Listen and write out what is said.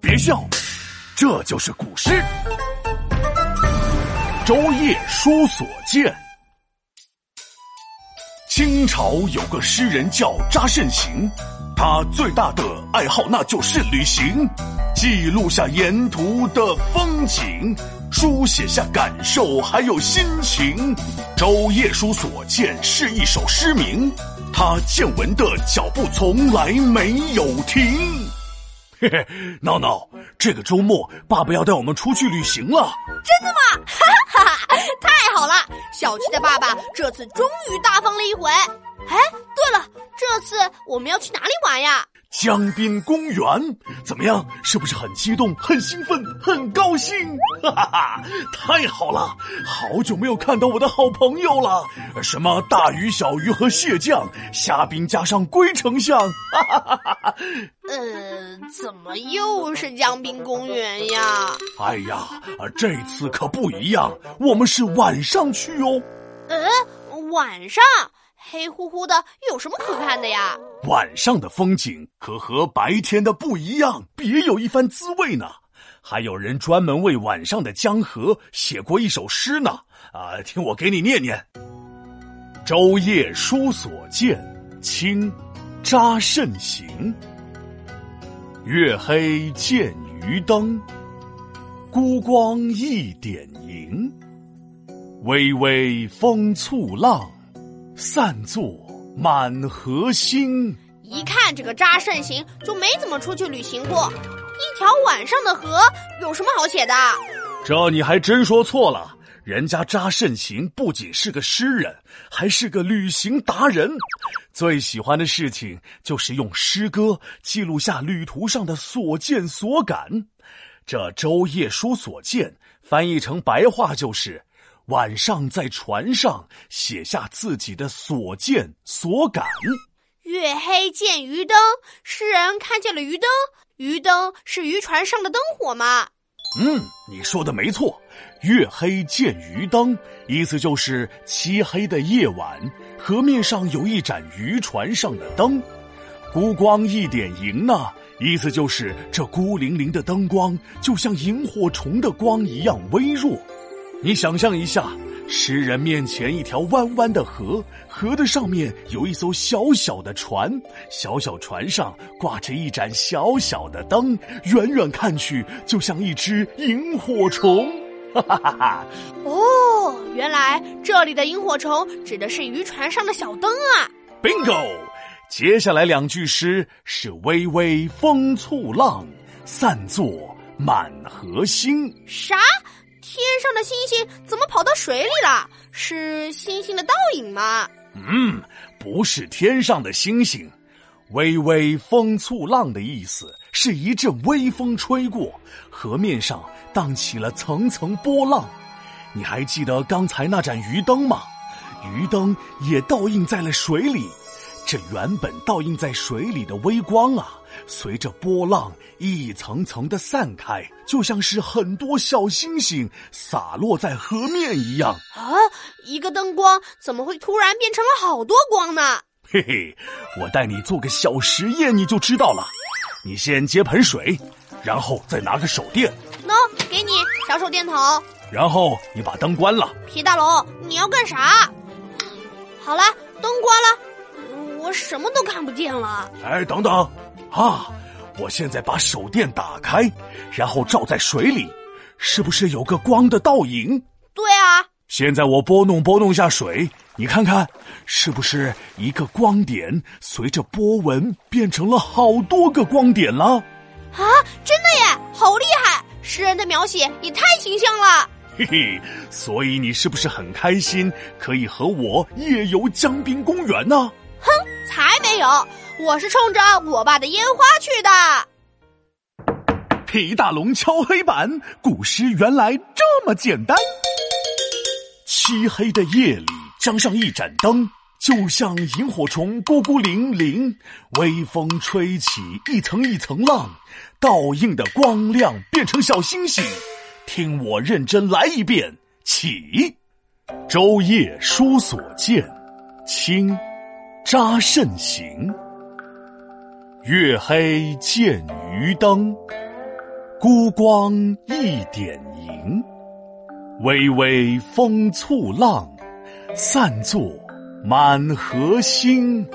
别笑，这就是古诗。周夜书所见。清朝有个诗人叫查慎行，他最大的爱好那就是旅行，记录下沿途的风景，书写下感受还有心情。周夜书所见是一首诗名，他见闻的脚步从来没有停。嘿嘿，闹闹，这个周末爸爸要带我们出去旅行了。真的吗？哈哈哈，太好了！小七的爸爸这次终于大方了一回。哎，对了，这次我们要去哪里玩呀？江滨公园，怎么样？是不是很激动、很兴奋、很高兴？哈哈哈！太好了，好久没有看到我的好朋友了。什么大鱼、小鱼和蟹酱，虾兵加上龟丞相。哈哈哈哈呃，怎么又是江滨公园呀？哎呀，这次可不一样，我们是晚上去哦。嗯，晚上。黑乎乎的，有什么可看的呀？晚上的风景可和白天的不一样，别有一番滋味呢。还有人专门为晚上的江河写过一首诗呢。啊，听我给你念念：《舟夜书所见》，清，查慎行。月黑见渔灯，孤光一点萤。微微风簇浪。散作满河星。一看这个扎慎行就没怎么出去旅行过，一条晚上的河有什么好写的？这你还真说错了，人家扎慎行不仅是个诗人，还是个旅行达人，最喜欢的事情就是用诗歌记录下旅途上的所见所感。这周夜书所见，翻译成白话就是。晚上在船上写下自己的所见所感。月黑见渔灯，诗人看见了渔灯。渔灯是渔船上的灯火吗？嗯，你说的没错。月黑见渔灯，意思就是漆黑的夜晚，河面上有一盏渔船上的灯。孤光一点萤呢，意思就是这孤零零的灯光，就像萤火虫的光一样微弱。你想象一下，诗人面前一条弯弯的河，河的上面有一艘小小的船，小小船上挂着一盏小小的灯，远远看去就像一只萤火虫。哈哈哈哈！哦，原来这里的萤火虫指的是渔船上的小灯啊！Bingo！接下来两句诗是“微微风簇浪，散作满河星”。啥？天上的星星怎么跑到水里了？是星星的倒影吗？嗯，不是天上的星星。微微风簇浪的意思是一阵微风吹过，河面上荡起了层层波浪。你还记得刚才那盏鱼灯吗？鱼灯也倒映在了水里。这原本倒映在水里的微光啊，随着波浪一层层的散开，就像是很多小星星洒落在河面一样啊！一个灯光怎么会突然变成了好多光呢？嘿嘿，我带你做个小实验，你就知道了。你先接盆水，然后再拿个手电。喏，给你小手电筒。然后你把灯关了。皮大龙，你要干啥？好了，灯关了。我什么都看不见了。哎，等等，啊！我现在把手电打开，然后照在水里，是不是有个光的倒影？对啊。现在我拨弄拨弄下水，你看看，是不是一个光点随着波纹变成了好多个光点了？啊，真的耶，好厉害！诗人的描写也太形象了。嘿嘿，所以你是不是很开心，可以和我夜游江滨公园呢？哼，还没有！我是冲着我爸的烟花去的。皮大龙敲黑板，古诗原来这么简单。漆黑的夜里，将上一盏灯，就像萤火虫孤孤零零。微风吹起一层一层浪，倒映的光亮变成小星星。听我认真来一遍，起。周夜书所见，清。扎慎行，月黑见渔灯，孤光一点萤，微微风簇浪，散作满河星。